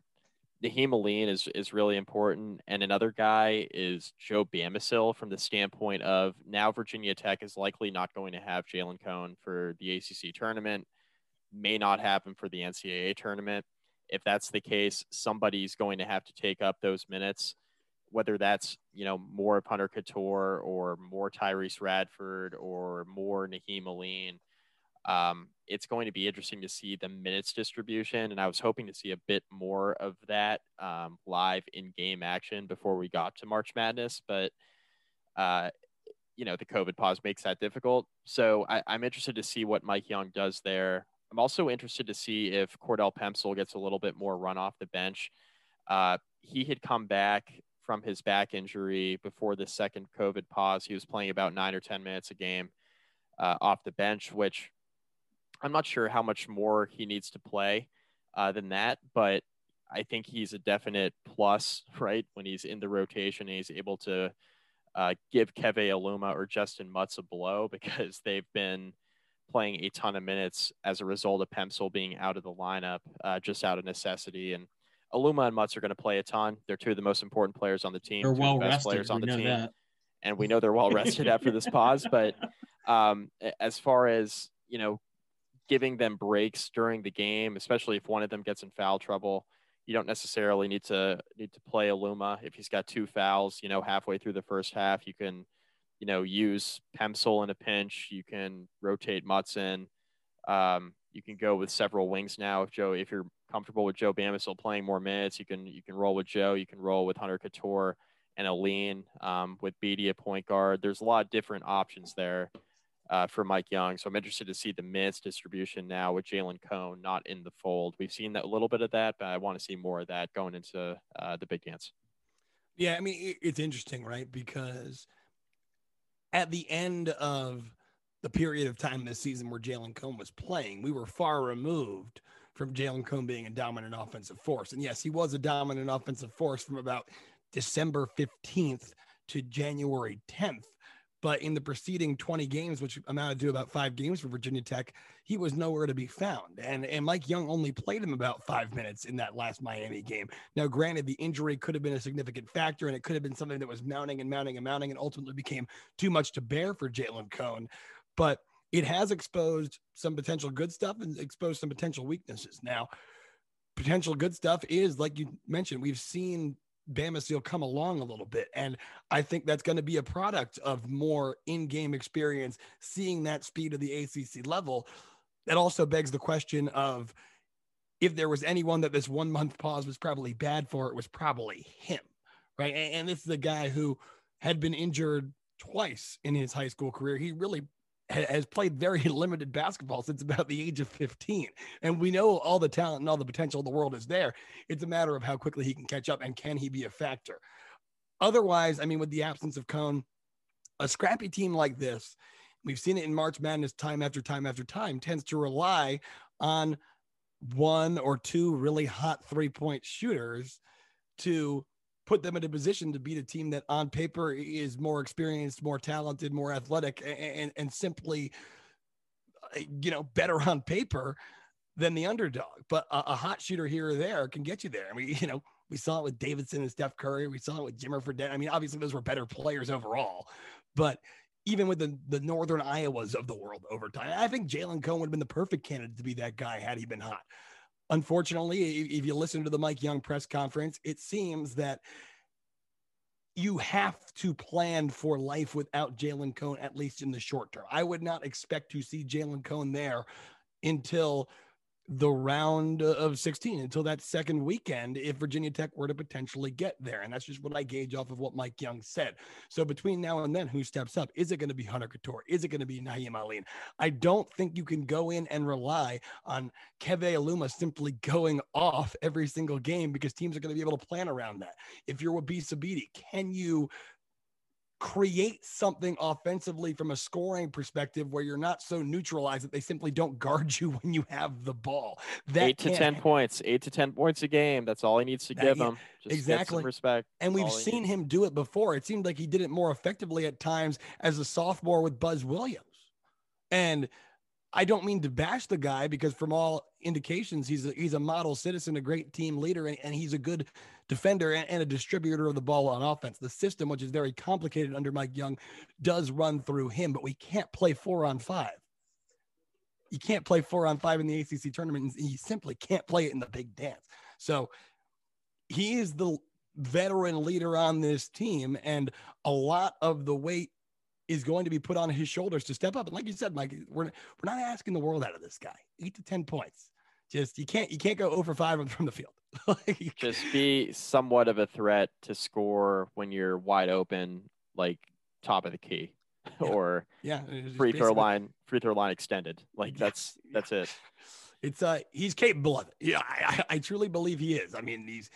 Nahiem Alleyne is is really important, and another guy is Joe Bamisile from the standpoint of now Virginia Tech is likely not going to have Jalen Cone for the ACC tournament, may not happen for the NCAA tournament. If that's the case, somebody's going to have to take up those minutes, whether that's you know more of Hunter Cattoor or more Tyrece Radford or more Nahiem Alleyne. Um, it's going to be interesting to see the minutes distribution, and I was hoping to see a bit more of that um, live in game action before we got to March Madness, but uh, you know the COVID pause makes that difficult. So I, am interested to see what Mike Young does there. I'm also interested to see if Cordell Pemsl gets a little bit more run off the bench. Uh, he had come back from his back injury before the second COVID pause. He was playing about nine or ten minutes a game uh, off the bench, which I'm not sure how much more he needs to play uh, than that, but I think he's a definite plus, right? When he's in the rotation, he's able to uh, give Keve Aluma or Justyn Mutts a blow because they've been playing a ton of minutes as a result of Pemsl being out of the lineup, uh, just out of necessity. And Aluma and Mutts are going to play a ton. They're two of the most important players on the team. They're well the rested. players on we the team. That. And we know they're well rested after this pause. But um, as far as, you know, giving them breaks during the game, especially if one of them gets in foul trouble. You don't necessarily need to need to play Aluma if he's got two fouls. You know, halfway through the first half, you can, you know, use Pemsl in a pinch. You can rotate Mutson. Um, you can go with several wings now. If Joe, if you're comfortable with Joe Bamisile playing more minutes, you can you can roll with Joe. You can roll with Hunter Cattoor and Alleyne um, with Bede at point guard. There's a lot of different options there uh, for Mike Young. So I'm interested to see the minutes distribution now with Jalen Cone not in the fold. We've seen that a little bit of that, but I want to see more of that going into uh, the big dance. Yeah, I mean it's interesting, right? Because at the end of the period of time this season where Jalen Cone was playing, we were far removed from Jalen Cone being a dominant offensive force. And yes, he was a dominant offensive force from about December 15th to January 10th. But in the preceding 20 games, which amounted to about five games for Virginia Tech, he was nowhere to be found. And, and Mike Young only played him about five minutes in that last Miami game. Now, granted, the injury could have been a significant factor, and it could have been something that was mounting and mounting and mounting and ultimately became too much to bear for Jalen Cone. But it has exposed some potential good stuff and exposed some potential weaknesses. Now, potential good stuff is, like you mentioned, we've seen Bamisile come along a little bit. And I think that's going to be a product of more in game experience, seeing that speed of the ACC level. That also begs the question of if there was anyone that this one month pause was probably bad for, it was probably him. Right. And, and this is a guy who had been injured twice in his high school career. He really has played very limited basketball since about the age of 15. And we know all the talent and all the potential the world is there. It's a matter of how quickly he can catch up and can he be a factor. Otherwise, I mean, with the absence of Cone, a scrappy team like this, we've seen it in March Madness time after time after time, tends to rely on one or two really hot three point shooters to put them in a position to beat a team that on paper is more experienced, more talented, more athletic, and, and, simply, uh, you know, better on paper than the underdog. But a, a, hot shooter here or there can get you there. I mean, you know, we saw it with Davidson and Steph Curry. We saw it with Jimmer Fredette. I mean, obviously those were better players overall, but even with the, the Northern Iowas of the world over time, I think Jalen Cone would have been the perfect candidate to be that guy had he been hot unfortunately, if you listen to the Mike Young press conference, it seems that you have to plan for life without Jalen Cone, at least in the short term. I would not expect to see Jalen Cone there until the round of 16 until that second weekend if Virginia Tech were to potentially get there. And that's just what I gauge off of what Mike Young said. So between now and then, who steps up? Is it going to be Hunter Cattoor? Is it going to be Nahiem Alleyne? I don't think you can go in and rely on Keve Aluma simply going off every single game because teams are going to be able to plan around that. If you're Wabissa Bede, can you create something offensively from a scoring perspective where you're not so neutralized that they simply don't guard you when you have the ball. That eight to ten points, eight to ten points a game. That's all he needs to that, give them. Just exactly. respect. And we've seen him do it before. It seemed like he did it more effectively at times as a sophomore with Buzz Williams. And I don't mean to bash the guy because from all indications, he's a, he's a model citizen, a great team leader, and, and he's a good defender and, and, a distributor of the ball on offense. The system, which is very complicated under Mike Young, does run through him, but we can't play four on five. You can't play four on five in the ACC tournament. And you simply can't play it in the big dance. So he is the veteran leader on this team, and a lot of the weight is going to be put on his shoulders to step up. And like you said, Mike, we're we're not asking the world out of this guy. Eight to ten points. Just you can't you can't go over five from the field. like, Just be somewhat of a threat to score when you're wide open, like top of the key, yeah. or yeah, free throw line, free throw line extended. Like yeah. that's that's it. It's uh he's capable of it. Yeah, I, I truly believe he is. I mean, he's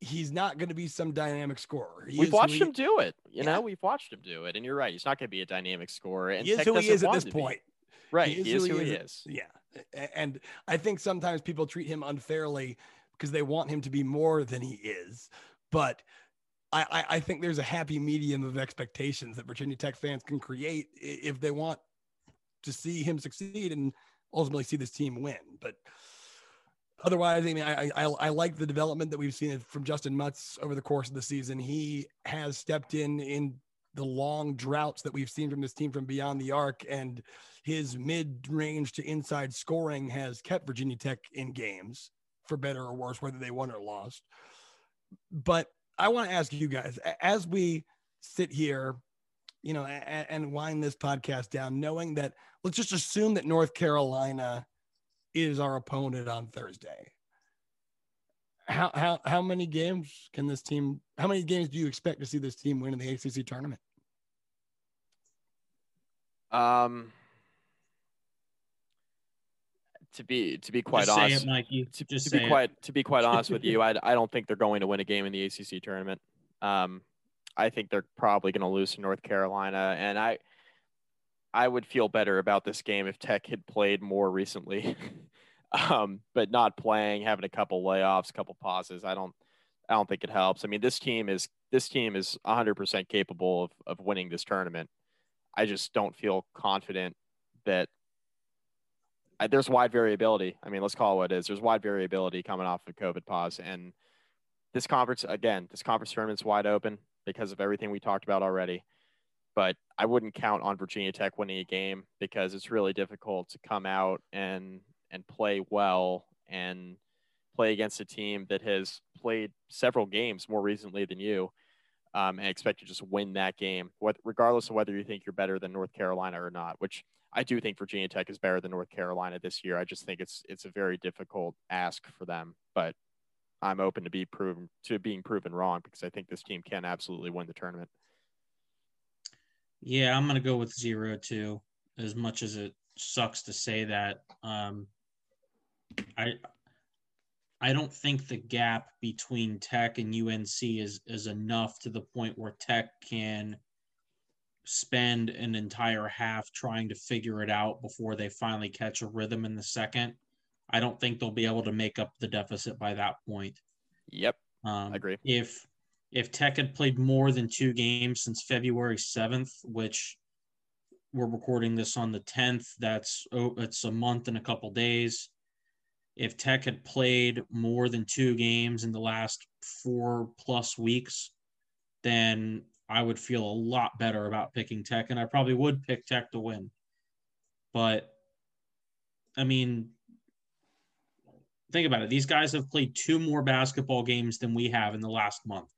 he's not going to be some dynamic scorer. He we've watched he, him do it. You yeah. know, we've watched him do it, and you're right. He's not going to be a dynamic scorer. And he is Tech who he is at this point. Right, he is, he is who, he, is. is. Yeah, and I think sometimes people treat him unfairly because they want him to be more than he is. But I, I think there's a happy medium of expectations that Virginia Tech fans can create if they want to see him succeed and ultimately see this team win. But otherwise, I mean, I, I, I like the development that we've seen from Justyn Mutts over the course of the season. He has stepped in in the long droughts that we've seen from this team from beyond the arc, and his mid-range to inside scoring has kept Virginia Tech in games for better or worse, whether they won or lost. But I want to ask you guys, as we sit here, you know, and wind this podcast down, knowing that let's just assume that North Carolina is our opponent on Thursday. How how how many games can this team? How many games do you expect to see this team win in the ACC tournament? Um, to be to be quite just honest, it, Mikey. To, just to be quite to be quite honest with you, I I don't think they're going to win a game in the ACC tournament. Um, I think they're probably going to lose to North Carolina, and I I would feel better about this game if Tech had played more recently. um, but not playing, having a couple layoffs, a couple pauses, I don't I don't think it helps. I mean, this team is this team is 100% capable of of winning this tournament. I just don't feel confident that I, there's wide variability. I mean, let's call it what it is. There's wide variability coming off of COVID pause, and this conference again, this conference tournament's wide open because of everything we talked about already but I wouldn't count on Virginia Tech winning a game because it's really difficult to come out and and play well and play against a team that has played several games more recently than you um, and expect to just win that game, what, regardless of whether you think you're better than North Carolina or not. Which I do think Virginia Tech is better than North Carolina this year. I just think it's it's a very difficult ask for them, but I'm open to be proven to being proven wrong because I think this team can absolutely win the tournament. Yeah, I'm gonna go with zero too. As much as it sucks to say that, um, I I don't think the gap between Tech and UNC is is enough to the point where Tech can spend an entire half trying to figure it out before they finally catch a rhythm in the second. I don't think they'll be able to make up the deficit by that point. Yep. Um, I agree. If if Tech had played more than two games since February 7th, which we're recording this on the 10th, that's oh, it's a month and a couple days. If Tech had played more than two games in the last four plus weeks, then I would feel a lot better about picking Tech, and I probably would pick Tech to win. But I mean, think about it. These guys have played two more basketball games than we have in the last month.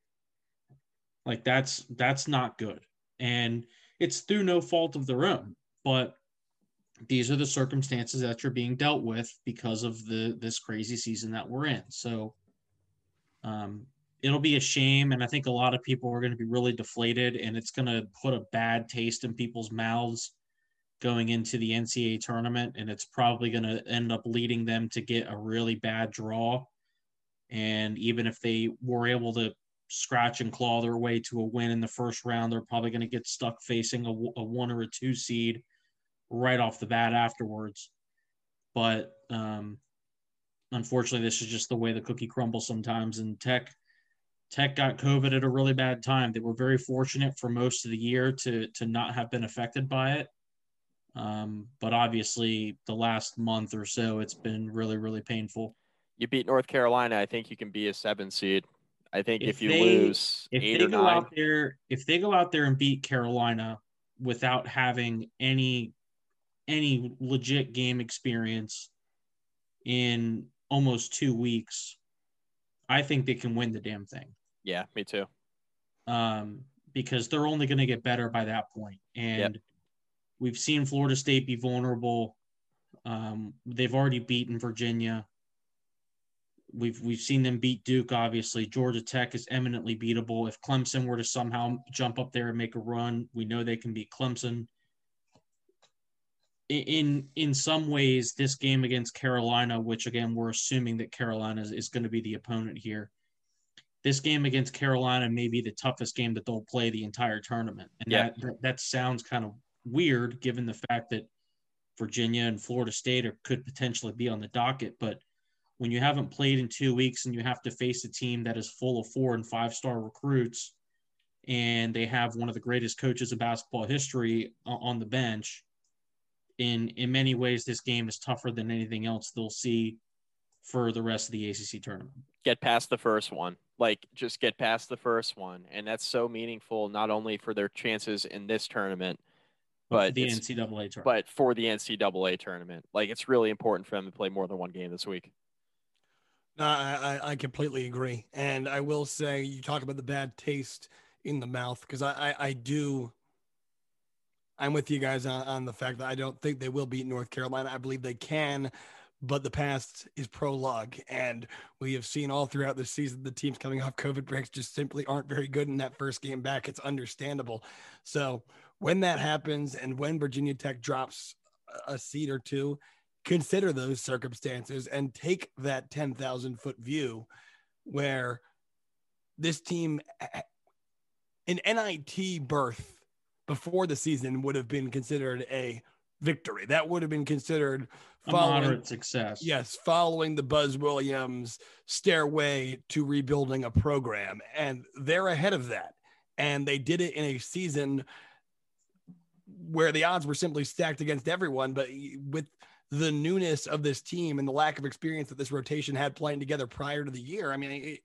Like that's that's not good. And it's through no fault of their own, but these are the circumstances that you're being dealt with because of the this crazy season that we're in. So um it'll be a shame and I think a lot of people are going to be really deflated and it's going to put a bad taste in people's mouths going into the NCAA tournament and it's probably going to end up leading them to get a really bad draw and even if they were able to scratch and claw their way to a win in the first round. They're probably going to get stuck facing a, a, one or a two seed right off the bat afterwards. But um, unfortunately, this is just the way the cookie crumbles sometimes. And Tech, Tech got COVID at a really bad time. They were very fortunate for most of the year to to not have been affected by it. Um, but obviously, the last month or so, it's been really, really painful. You beat North Carolina. I think you can be a seven seed. I think if, If you they- lose If eight they or go nine, out there, if they go out there and beat Carolina without having any any legit game experience in almost two weeks, I think they can win the damn thing. yeah, me too. um, because they're only going to get better by that point. And we've seen Florida State be vulnerable. Um, they've already beaten Virginia. We've we've seen them beat Duke. Obviously, Georgia Tech is eminently beatable. If Clemson were to somehow jump up there and make a run, we know they can beat Clemson. In in some ways, this game against Carolina, which again we're assuming that Carolina is, is going to be the opponent here, this game against Carolina may be the toughest game that they'll play the entire tournament. And Yeah. that, that sounds kind of weird given the fact that Virginia and Florida State are, could potentially be on the docket. But when you haven't played in two weeks and you have to face a team that is full of four and five star recruits, and they have one of the greatest coaches of basketball history on the bench, in in many ways, this game is tougher than anything else they'll see for the rest of the ACC tournament. Get past the first one. Like just get past the first one, and that's so meaningful not only for their chances in this tournament, but the NCAA tournament. but for the NCAA tournament. Like it's really important for them to play more than one game this week. I, I completely agree. And I will say, you talk about the bad taste in the mouth because I, I, I do. I'm with you guys on, on the fact that I don't think they will beat North Carolina. I believe they can, but the past is prologue. And we have seen all throughout the season the teams coming off COVID breaks just simply aren't very good in that first game back. It's understandable. So when that happens and when Virginia Tech drops a seed or two, consider those circumstances and take that 10,000 foot view where this team, an NIT berth before the season would have been considered a victory. That would have been considered a moderate success. yes, following the Buzz Williams stairway to rebuilding a program. And they're ahead of that. And they did it in a season where the odds were simply stacked against everyone. But with the newness of this team and the lack of experience that this rotation had playing together prior to the year, I mean, it,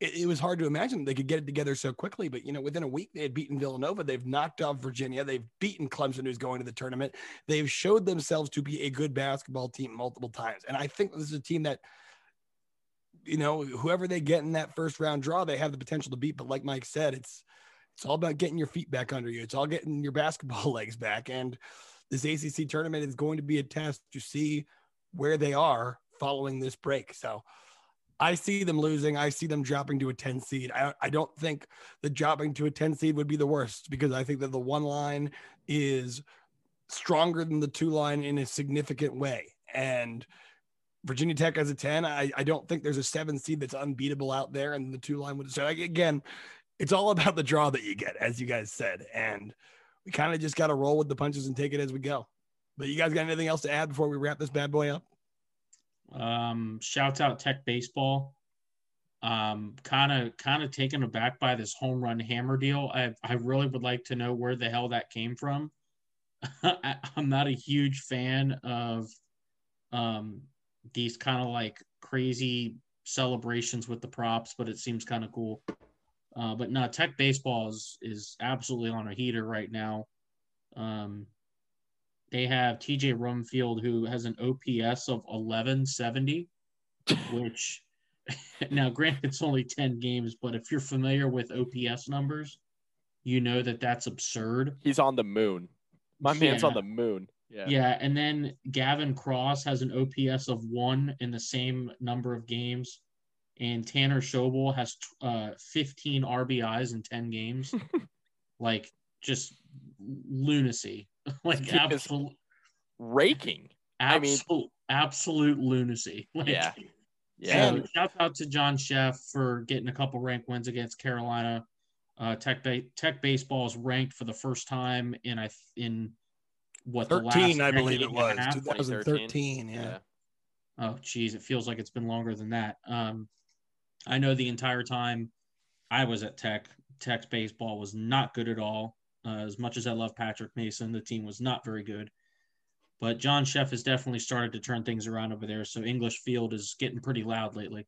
it, it was hard to imagine they could get it together so quickly. But, you know, within a week, they had beaten Villanova. They've knocked off Virginia. They've beaten Clemson, who's going to the tournament. They've showed themselves to be a good basketball team multiple times. And I think this is a team that, you know, whoever they get in that first round draw, they have the potential to beat. But like Mike said, it's it's all about getting your feet back under you. It's all getting your basketball legs back. And this ACC tournament is going to be a test to see where they are following this break. So I see them losing. I see them dropping to a 10 seed. I, I don't think the dropping to a 10 seed would be the worst because I think that the one line is stronger than the two line in a significant way. And Virginia Tech as a 10, I, I don't think there's a seven seed that's unbeatable out there. And the two line would so again, it's all about the draw that you get, as you guys said. And we kind of just got to roll with the punches and take it as we go. But you guys got anything else to add before we wrap this bad boy up? Um, shouts out Tech Baseball. Um, kind of kind of taken aback by this home run hammer deal. I I really would like to know where the hell that came from. I, I'm not a huge fan of um these kind of like crazy celebrations with the props, but it seems kind of cool. Uh, but no, Tech Baseball is is absolutely on a heater right now. Um, they have TJ Rumfield who has an OPS of 1170, which now granted it's only 10 games, but if you're familiar with OPS numbers, you know that that's absurd. He's on the moon. My man's Yeah. on the moon. Yeah. Yeah, and then Gavin Cross has an OPS of one in the same number of games, and Tanner Schobel has uh, 15 RBIs in 10 games. like just lunacy, like This kid is absolute, Raking. I mean- absolute, absolute lunacy. Like, Yeah. Yeah. So shout out to John Szefc for getting a couple rank wins against Carolina. Uh, Tech ba- Tech baseball is ranked for the first time in I th- in what the 13, last I believe it was. half? 2013. Yeah. Yeah. Oh, geez, it feels like it's been longer than that. Um, I know the entire time I was at Tech, Tech's baseball was not good at all. Uh, as much as I love Patrick Mason, the team was not very good. But John Szefc has definitely started to turn things around over there. So English Field is getting pretty loud lately.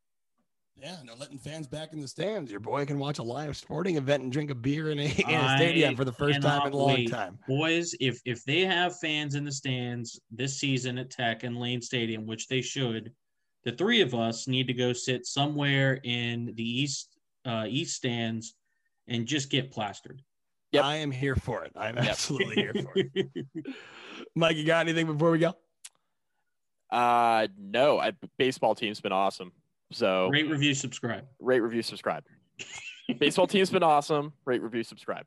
Yeah, no letting fans back in the stands. Your boy can watch a live sporting event and drink a beer in a, in a stadium for the first time in a long wait. time. Boys, if if they have fans in the stands this season at Tech and Lane Stadium, which they should, the three of us need to go sit somewhere in the east uh, east stands and just get plastered. Yep. I am here for it. I'm yep. absolutely here for it. Mike, you got anything before we go? Uh no, I, baseball team's been awesome. So rate, review, subscribe. Rate, review, subscribe. Baseball team's been awesome. Rate, review, subscribe.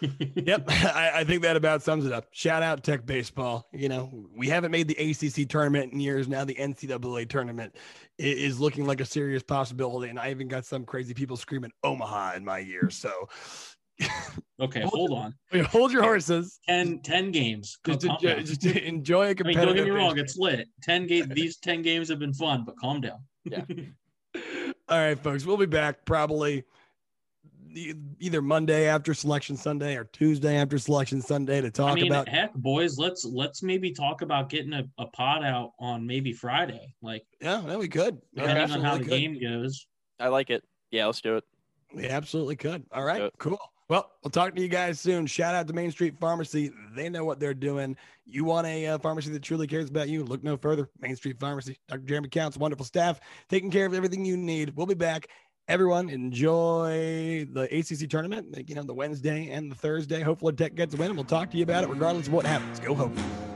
Yep, I, I, think that about sums it up. Shout out Tech Baseball. You know, we haven't made the ACC tournament in years. Now the NCAA tournament is looking like a serious possibility, and I even got some crazy people screaming Omaha in my ear. So, okay, hold, hold on. Hold your horses. 10, 10 games. Just, enjoy, just enjoy a competitive. I mean, don't get me wrong, it's lit. Ten games. These ten games have been fun, but calm down. Yeah. All right, folks. We'll be back probably either Monday after selection Sunday or Tuesday after selection Sunday to talk I mean, about. Heck, boys, let's let's maybe talk about getting a, a pod out on maybe Friday. Like, yeah, no, we could. Depending on how the could. game goes. I like it. Yeah, let's do it. We absolutely could. All right, cool. Well, we'll talk to you guys soon. Shout out to Main Street Pharmacy. They know what they're doing. You want a uh, pharmacy that truly cares about you? Look no further. Main Street Pharmacy. Dr. Jeremy Counts, wonderful staff, taking care of everything you need. We'll be back. Everyone, enjoy the ACC tournament. You know, the Wednesday and the Thursday. Hopefully, Tech gets a win, and we'll talk to you about it regardless of what happens. Go Hokies.